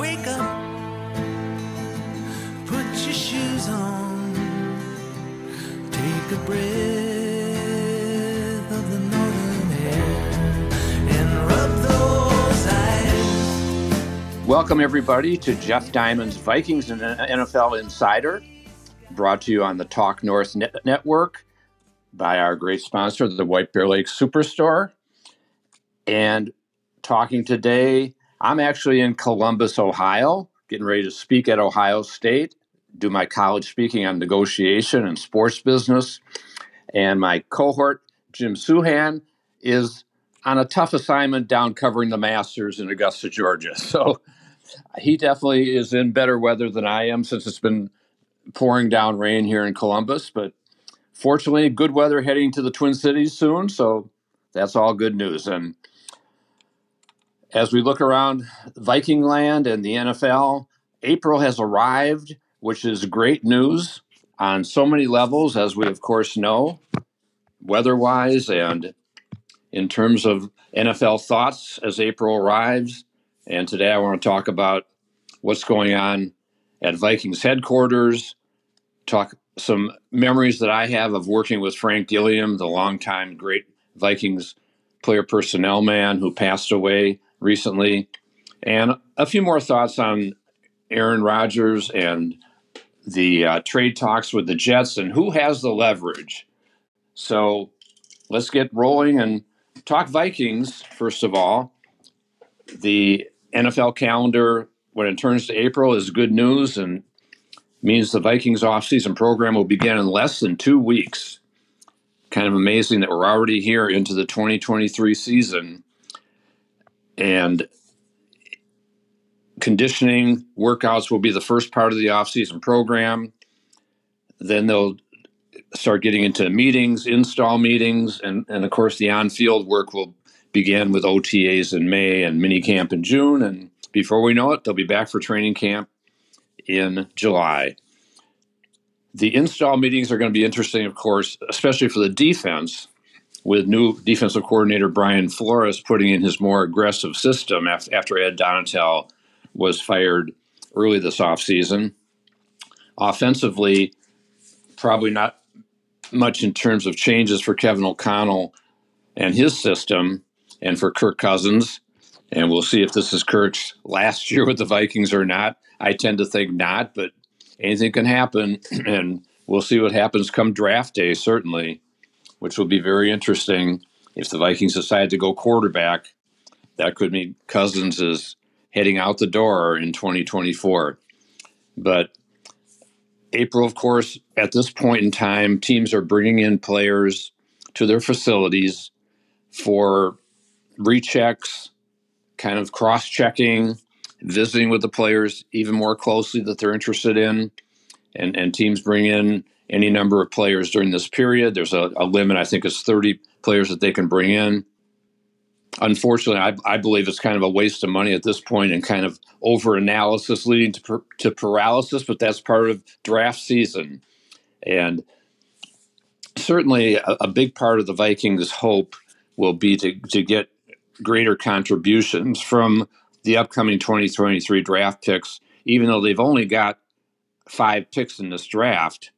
Wake up, put your shoes on, take a breath of the northern air, and rub those eyes. Welcome, everybody, to Jeff Diamond's Vikings and NFL Insider, brought to you on the Talk North Net- Network by our great sponsor, the White Bear Lake Superstore. And talking today, I'm actually in Columbus, Ohio, getting ready to speak at Ohio State, do my college speaking on negotiation and sports business. And my cohort, Jim Souhan, is on a tough assignment down covering the Masters in Augusta, Georgia. So he definitely is in better weather than I am since it's been pouring down rain here in Columbus. But fortunately, good weather heading to the Twin Cities soon. So that's all good news. And as we look around Viking land and the NFL, April has arrived, which is great news on so many levels, as we of course know, weather wise and in terms of NFL thoughts as April arrives. And today I want to talk about what's going on at Vikings headquarters, talk some memories that I have of working with Frank Gilliam, the longtime great Vikings player personnel man who passed away recently, and a few more thoughts on Aaron Rodgers and the uh, trade talks with the Jets and who has the leverage. So let's get rolling and talk Vikings, first of all. The NFL calendar, when it turns to April, is good news and means the Vikings offseason program will begin in less than two weeks. Kind of amazing that we're already here into the 2023 season. And conditioning workouts will be the first part of the offseason program. Then they'll start getting into meetings, install meetings, and, and of course, the on field work will begin with OTAs in May and mini camp in June. And before we know it, they'll be back for training camp in July. The install meetings are going to be interesting, of course, especially for the defense, with new defensive coordinator Brian Flores putting in his more aggressive system after Ed Donatell was fired early this offseason. Offensively, probably not much in terms of changes for Kevin O'Connell and his system and for Kirk Cousins. And we'll see if this is Kirk's last year with the Vikings or not. I tend to think not, but anything can happen. And we'll see what happens come draft day, certainly which will be very interesting if the Vikings decide to go quarterback. That could mean Cousins is heading out the door in 2024. But April, of course, at this point in time, teams are bringing in players to their facilities for rechecks, kind of cross checking, visiting with the players even more closely that they're interested in. And, and teams bring in any number of players during this period. There's a, a limit, I think it's 30 players that they can bring in. Unfortunately, I, I, believe it's kind of a waste of money at this point and kind of over analysis leading to, per, to paralysis, but that's part of draft season. And certainly a, a big part of the Vikings' hope will be to, to get greater contributions from the upcoming 2023 draft picks, even though they've only got five picks in this draft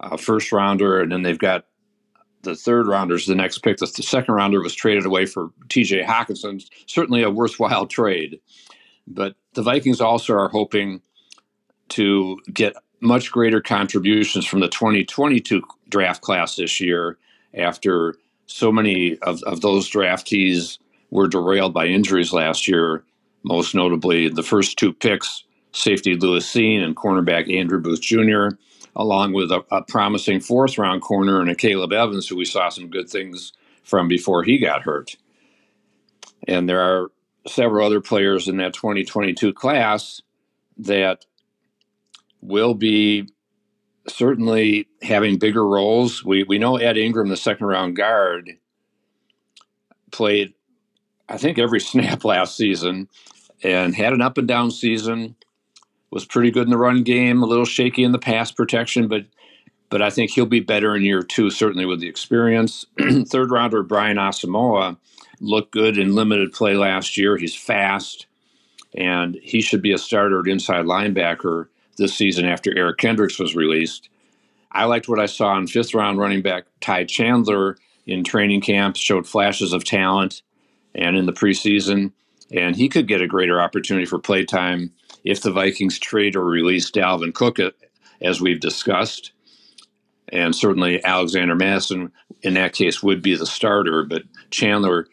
a first rounder, and then they've got the third rounders. The next pick, the, the second rounder was traded away for T.J. Hockenson. Certainly a worthwhile trade, but the Vikings also are hoping to get much greater contributions from the 2022 draft class this year after so many of, of those draftees were derailed by injuries last year, most notably the first two picks, safety Lewis Cine and cornerback Andrew Booth Jr along with a, a promising fourth round corner and Akayleb Evans, who we saw some good things from before he got hurt. And there are several other players in that 2022 class that will be certainly having bigger roles. We we know Ed Ingram, the second round guard, played I think every snap last season and had an up and down season was pretty good in the run game, a little shaky in the pass protection, but but I think he'll be better in year two, certainly with the experience. Third rounder Brian Asamoah looked good in limited play last year. He's fast, and he should be a starter at inside linebacker this season after Eric Kendricks was released. I liked what I saw in fifth round running back Ty Chandler in training camp, showed flashes of talent and in the preseason, and he could get a greater opportunity for playtime if the Vikings trade or release Dalvin Cook, uh, as we've discussed. And certainly Alexander Mattison, in that case, would be the starter, but Chandler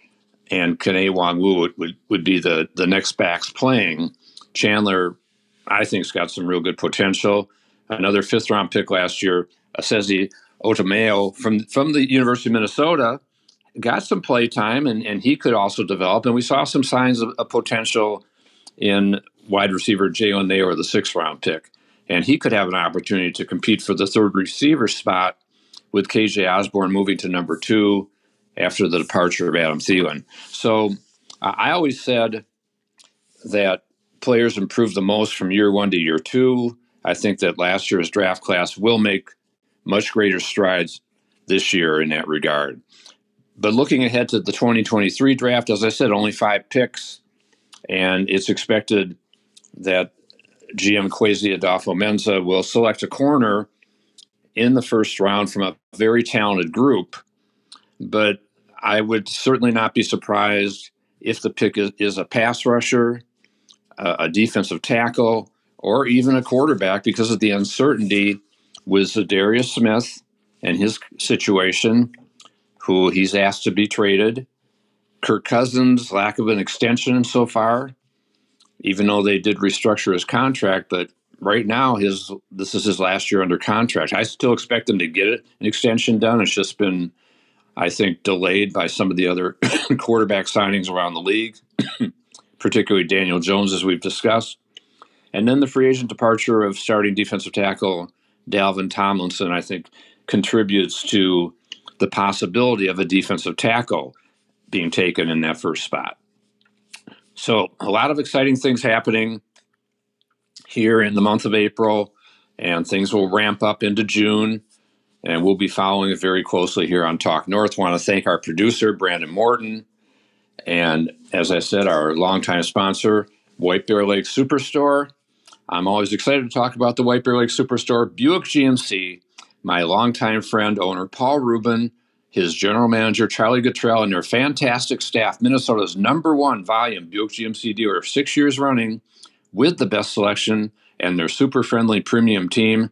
and Kene Nwangwu would, would, would be the, the next backs playing. Chandler, I think, has got some real good potential. Another fifth round pick last year, Esezi Otomewo from, from the University of Minnesota, got some play time and, and he could also develop. And we saw some signs of, of potential in wide receiver Jalen Nailor, the sixth round pick. And he could have an opportunity to compete for the third receiver spot with KJ Osborn moving to number two after the departure of Adam Thielen. So I always said that players improve the most from year one to year two. I think that last year's draft class will make much greater strides this year in that regard. But looking ahead to the 2023 draft, as I said, only five picks, and it's expected that GM Kwesi Adofo-Mensah will select a corner in the first round from a very talented group but I would certainly not be surprised if the pick is, is a pass rusher, a, a defensive tackle, or even a quarterback because of the uncertainty with Za'Darius Smith and his situation, who he's asked to be traded. Kirk Cousins' lack of an extension so far, even though they did restructure his contract, but right now his this is his last year under contract. I still expect him to get it, an extension done. It's just been I think, delayed by some of the other quarterback signings around the league, particularly Daniel Jones, as we've discussed. And then the free agent departure of starting defensive tackle Dalvin Tomlinson, I think, contributes to the possibility of a defensive tackle being taken in that first spot. So, a lot of exciting things happening here in the month of April, and things will ramp up into June and we'll be following it very closely here on Talk North. Want to thank our producer, Brandon Morton, and as I said, our longtime sponsor, White Bear Lake Superstore. I'm always excited to talk about the White Bear Lake Superstore, Buick GMC, my longtime friend, owner Paul Rubin, his general manager, Charlie Guttrell, and their fantastic staff, Minnesota's number one volume Buick GMC dealer, six years running with the best selection and their super friendly premium team.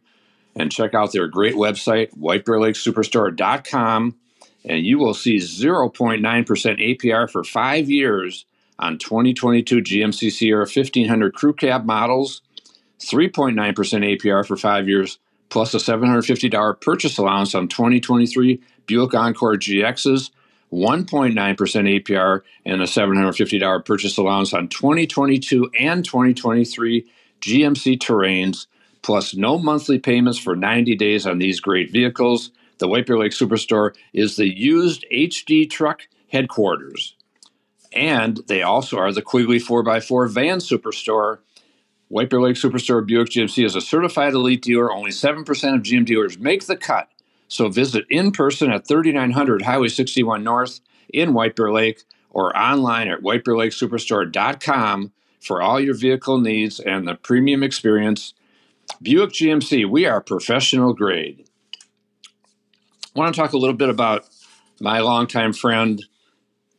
And check out their great website, whitebearlakesuperstore.com, and you will see 0.9% APR for five years on 2022 GMC Sierra 1500 Crew Cab models, 3.9% APR for five years, plus a $750 purchase allowance on 2023 Buick Encore GXs, 1.9% APR, and a $750 purchase allowance on 2022 and 2023 GMC Terrains plus no monthly payments for 90 days on these great vehicles. The Bear Lake Superstore is the used HD truck headquarters. And they also are the Quigley 4x4 van superstore. White Bear Lake Superstore Buick GMC is a certified elite dealer. Only 7% of GM dealers make the cut. So visit in person at 3900 Highway 61 North in White Bear Lake or online at whitebearlakesuperstore.com for all your vehicle needs and the premium experience Buick GMC, we are professional grade. I want to talk a little bit about my longtime friend,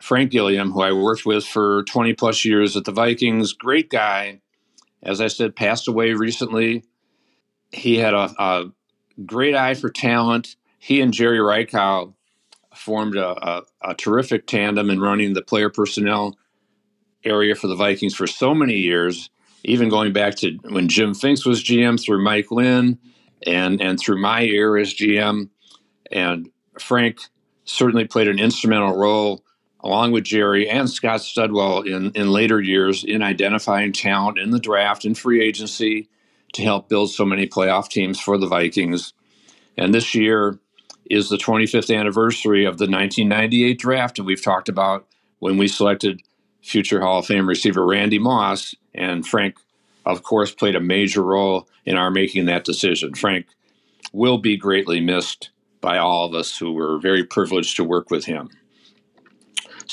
Frank Gilliam, who I worked with for 20 plus years at the Vikings. Great guy. As I said, passed away recently. He had a, a great eye for talent. He and Jerry Reichow formed a, a, a terrific tandem in running the player personnel area for the Vikings for so many years even going back to when Jim Finks was GM through Mike Lynn and and through my era as GM. And Frank certainly played an instrumental role along with Jerry and Scott Studwell in, in later years in identifying talent in the draft and free agency to help build so many playoff teams for the Vikings. And this year is the 25th anniversary of the 1998 draft. And we've talked about when we selected future Hall of Fame receiver Randy Moss. And Frank, of course, played a major role in our making that decision. Frank will be greatly missed by all of us who were very privileged to work with him.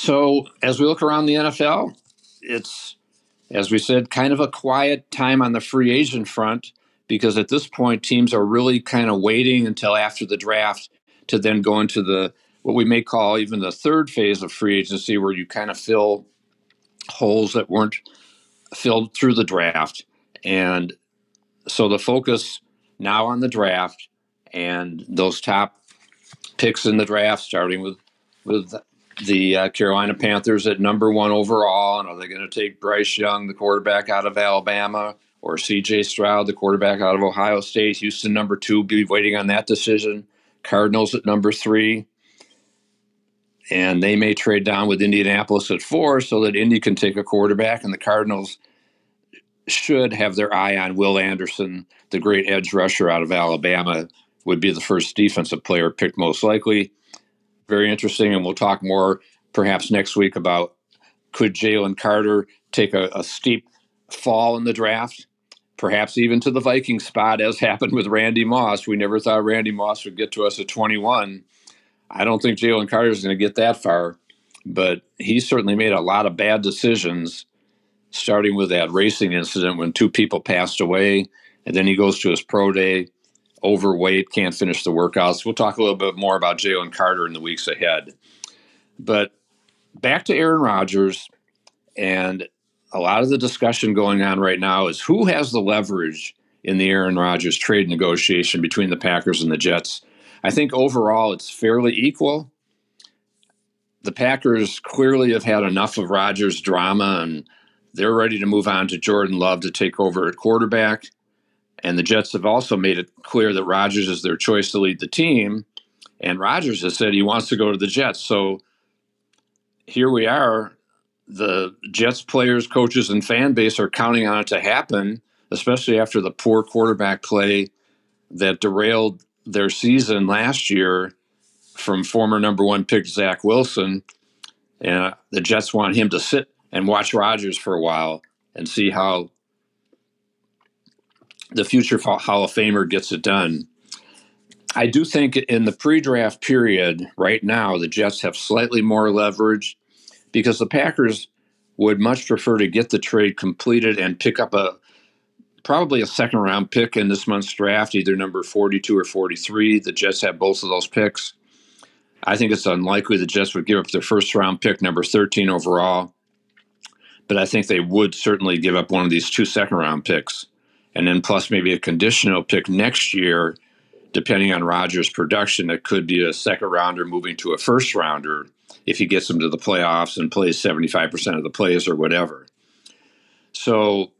So, as we look around the NFL, it's as we said, kind of a quiet time on the free agent front because at this point, teams are really kind of waiting until after the draft to then go into the what we may call even the third phase of free agency, where you kind of fill holes that weren't filled through the draft. And so the focus now on the draft and those top picks in the draft, starting with with the uh, Carolina Panthers at number one overall. And are they going to take Bryce Young, the quarterback out of Alabama, or C.J. Stroud, the quarterback out of Ohio State? Houston number two, be waiting on that decision. Cardinals at number three. And they may trade down with Indianapolis at four so that Indy can take a quarterback, and the Cardinals should have their eye on Will Anderson, the great edge rusher out of Alabama, would be the first defensive player picked most likely. Very interesting, and we'll talk more perhaps next week about could Jalen Carter take a, a steep fall in the draft, perhaps even to the Viking spot, as happened with Randy Moss. We never thought Randy Moss would get to us at 21. I don't think Jalen Carter is going to get that far, but he certainly made a lot of bad decisions, starting with that racing incident when two people passed away. And then he goes to his pro day, overweight, can't finish the workouts. We'll talk a little bit more about Jalen Carter in the weeks ahead. But back to Aaron Rodgers, and a lot of the discussion going on right now is who has the leverage in the Aaron Rodgers trade negotiation between the Packers and the Jets. I think overall it's fairly equal. The Packers clearly have had enough of Rodgers' drama and they're ready to move on to Jordan Love to take over at quarterback. And the Jets have also made it clear that Rodgers is their choice to lead the team. And Rodgers has said he wants to go to the Jets. So here we are. The Jets players, coaches, and fan base are counting on it to happen, especially after the poor quarterback play that derailed their season last year from former number one pick Zach Wilson. And the Jets want him to sit and watch Rodgers for a while and see how the future Hall of Famer gets it done. I do think in the pre draft period right now, the Jets have slightly more leverage because the Packers would much prefer to get the trade completed and pick up a probably a second round pick in this month's draft, either number 42 or 43. The Jets have both of those picks. I think it's unlikely the Jets would give up their first round pick, number 13 overall. But I think they would certainly give up one of these two second round picks and then plus maybe a conditional pick next year, depending on Rodgers' production, that could be a second rounder moving to a first rounder if he gets them to the playoffs and plays 75% of the plays or whatever. So,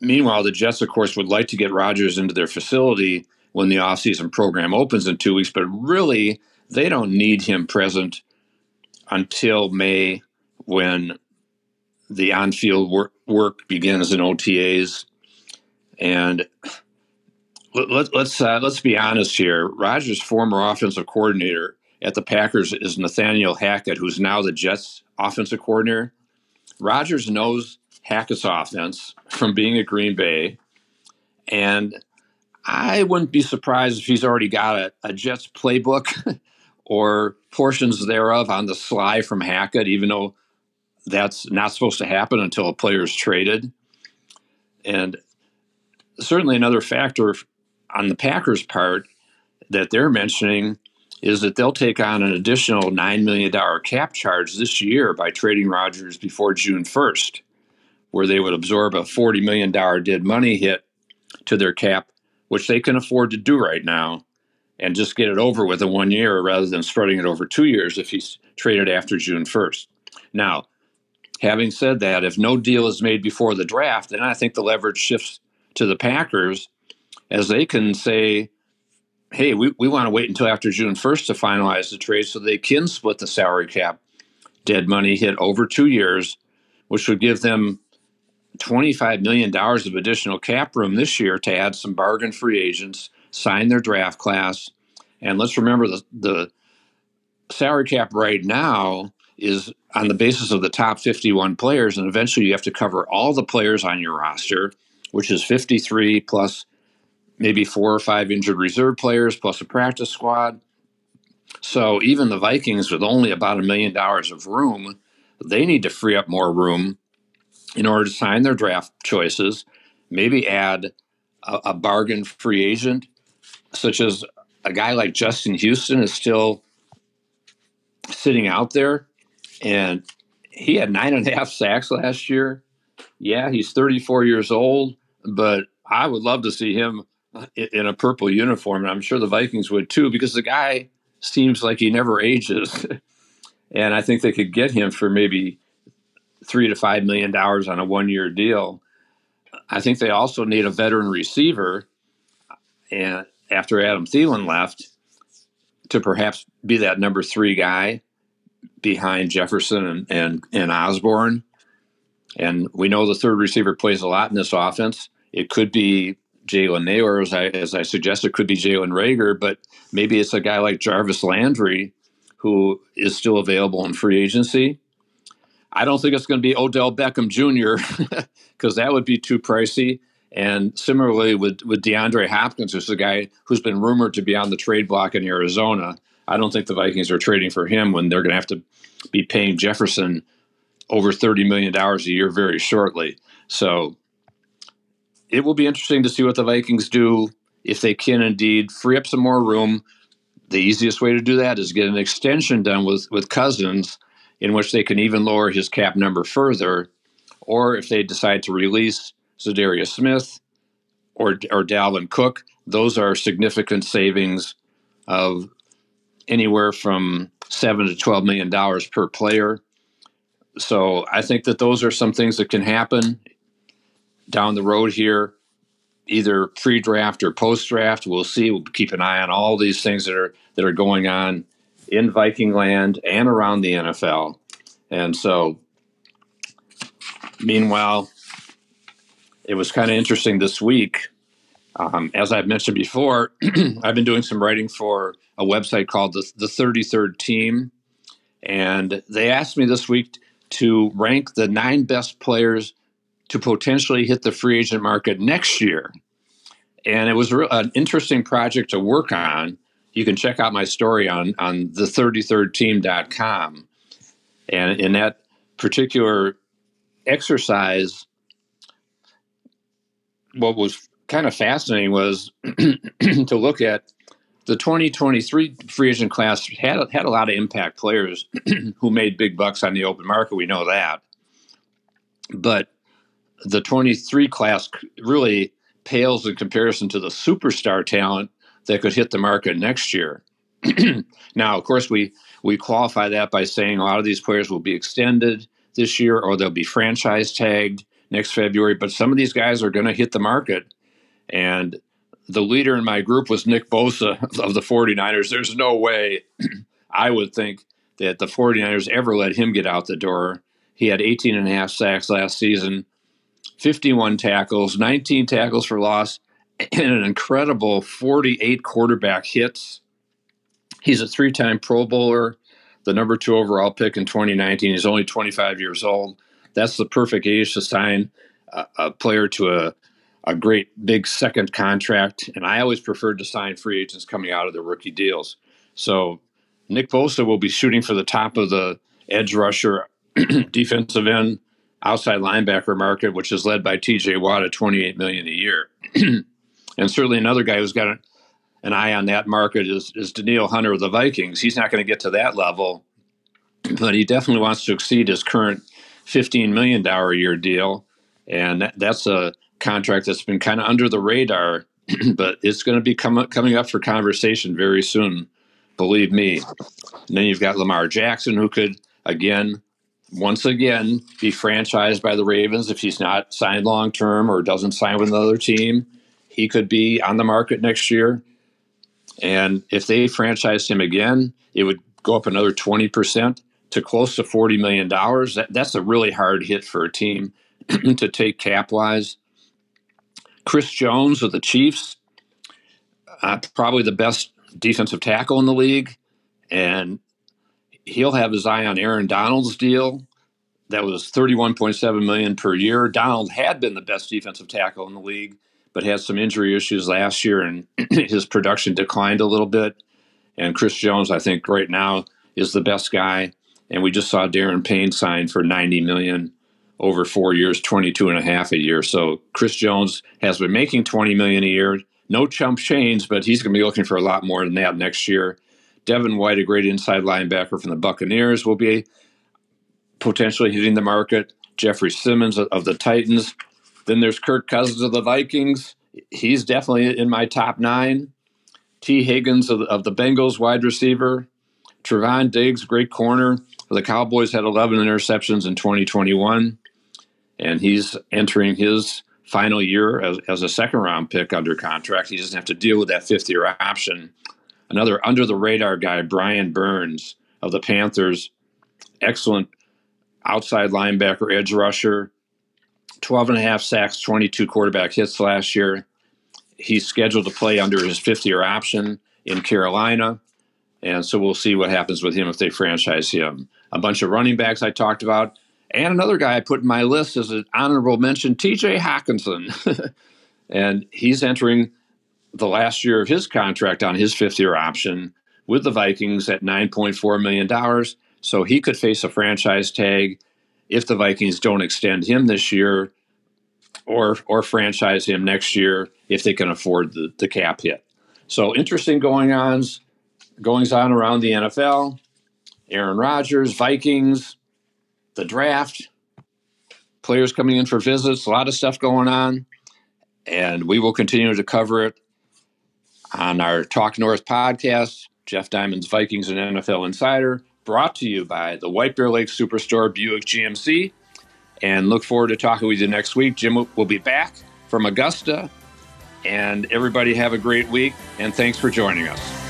meanwhile, the Jets, of course, would like to get Rodgers into their facility when the offseason program opens in two weeks, but really, they don't need him present until May when the on field work, work begins in OTAs and let, let, let's uh, let's be honest here. Rodgers' former offensive coordinator at the Packers is Nathaniel Hackett, who's now the Jets offensive coordinator. Rodgers knows Hackett's offense from being at Green Bay, and I wouldn't be surprised if he's already got a, a Jets playbook or portions thereof on the sly from Hackett, even though that's not supposed to happen until a player is traded. And certainly another factor on the Packers' part that they're mentioning is that they'll take on an additional $9 million cap charge this year by trading Rodgers before June 1st, where they would absorb a $40 million dead money hit to their cap, which they can afford to do right now, and just get it over with in one year rather than spreading it over two years if he's traded after June 1st. Now, having said that, if no deal is made before the draft, then I think the leverage shifts to the Packers as they can say, hey, we, we want to wait until after June 1st to finalize the trade so they can split the salary cap dead money hit over two years, which would give them $25 million of additional cap room this year to add some bargain free agents, sign their draft class. And let's remember the, the salary cap right now is on the basis of the top 51 players, and eventually you have to cover all the players on your roster which is 53 plus maybe four or five injured reserve players plus a practice squad. So even the Vikings, with only about a million dollars of room, they need to free up more room in order to sign their draft choices, maybe add a, a bargain free agent, such as a guy like Justin Houston is still sitting out there. And he had nine and a half sacks last year. Yeah, he's 34 years old, but I would love to see him uh, in a purple uniform. And I'm sure the Vikings would too, because the guy seems like he never ages. and I think they could get him for maybe three to five million dollars on a one year deal. I think they also need a veteran receiver, uh, and after Adam Thielen left, to perhaps be that number three guy behind Jefferson and and, and Osborn. And we know the third receiver plays a lot in this offense. It could be Jalen Nailor, as I as I suggested, it could be Jalen Reagor, but maybe it's a guy like Jarvis Landry who is still available in free agency. I don't think it's going to be Odell Beckham Jr. because that would be too pricey. And similarly with, with DeAndre Hopkins, who's a guy who's been rumored to be on the trade block in Arizona. I don't think the Vikings are trading for him when they're going to have to be paying Jefferson over $30 million a year very shortly. So it will be interesting to see what the Vikings do if they can indeed free up some more room. The easiest way to do that is get an extension done with, with Cousins in which they can even lower his cap number further, or if they decide to release Za'Darius Smith or or Dalvin Cook, those are significant savings of anywhere from seven to twelve million dollars per player. So I think that those are some things that can happen down the road here, either pre-draft or post-draft. We'll see. We'll keep an eye on all these things that are that are going on in Viking land and around the NFL. And so, meanwhile, it was kind of interesting this week. Um, as I've mentioned before, I've been doing some writing for a website called the, the 33rd Team. And they asked me this week to rank the nine best players to potentially hit the free agent market next year. And it was an interesting project to work on you can check out my story on on the 33rdteam.com. And in that particular exercise, what was kind of fascinating was to look at the 2023 free agent class had had a lot of impact players who made big bucks on the open market. We know that, but the 23 class really pales in comparison to the superstar talent that could hit the market next year. now, of course, we we qualify that by saying a lot of these players will be extended this year or they'll be franchise tagged next February. But some of these guys are going to hit the market. And the leader in my group was Nick Bosa of the 49ers. There's no way I would think that the 49ers ever let him get out the door. He had 18 and a half sacks last season, 51 tackles, 19 tackles for loss, and an incredible 48 quarterback hits. He's a three time Pro Bowler, the number two overall pick in 2019. He's only 25 years old. That's the perfect age to sign a, a player to a, a great big second contract. And I always preferred to sign free agents coming out of the rookie deals. So Nick Bosa will be shooting for the top of the edge rusher, defensive end, outside linebacker market, which is led by TJ Watt at 28 million a year. And certainly another guy who's got an, eye on that market is, is Danielle Hunter of the Vikings. He's not going to get to that level, but he definitely wants to exceed his current $15 million a year deal. And that, that's a contract that's been kind of under the radar, but it's going to be com- coming up for conversation very soon, believe me. And then you've got Lamar Jackson, who could, again, once again, be franchised by the Ravens if he's not signed long term or doesn't sign with another team he could be on the market next year. And if they franchised him again, it would go up another 20% to close to $40 million. That, that's a really hard hit for a team to take cap wise. Chris Jones of the Chiefs, uh, probably the best defensive tackle in the league. And he'll have his eye on Aaron Donald's deal. That was 31.7 million per year. Donald had been the best defensive tackle in the league but had some injury issues last year, and his production declined a little bit. And Chris Jones, I think, right now is the best guy. And we just saw Daron Payne sign for ninety million over four years, 22 and a half a year. So Chris Jones has been making 20 million a year. No chump change, but he's going to be looking for a lot more than that next year. Devin White, a great inside linebacker from the Buccaneers, will be potentially hitting the market. Jeffrey Simmons of the Titans. Then there's Kirk Cousins of the Vikings. He's definitely in my top nine. Tee Higgins of the, of the Bengals, wide receiver. Trevon Diggs, great corner. The Cowboys had 11 interceptions in 2021, and he's entering his final year as, as a second round pick under contract. He doesn't have to deal with that fifth year option. Another under the radar guy, Brian Burns of the Panthers, excellent outside linebacker, edge rusher, 12 and a half sacks, 22 quarterback hits last year. He's scheduled to play under his fifth year option in Carolina. And so we'll see what happens with him if they franchise him. A bunch of running backs I talked about. And another guy I put in my list as an honorable mention, TJ Hockenson. and he's entering the last year of his contract on his fifth year option with the Vikings at $9.4 million. So he could face a franchise tag if the Vikings don't extend him this year or or franchise him next year if they can afford the, the cap hit. So interesting going ons goings on around the NFL. Aaron Rodgers, Vikings, the draft, players coming in for visits, a lot of stuff going on. And we will continue to cover it on our Talk North podcast, Jeff Diamond's Vikings and NFL Insider, brought to you by the White Bear Lake Superstore Buick GMC. And look forward to talking with you next week. Jim will be back from Augusta. And everybody have a great week. And thanks for joining us.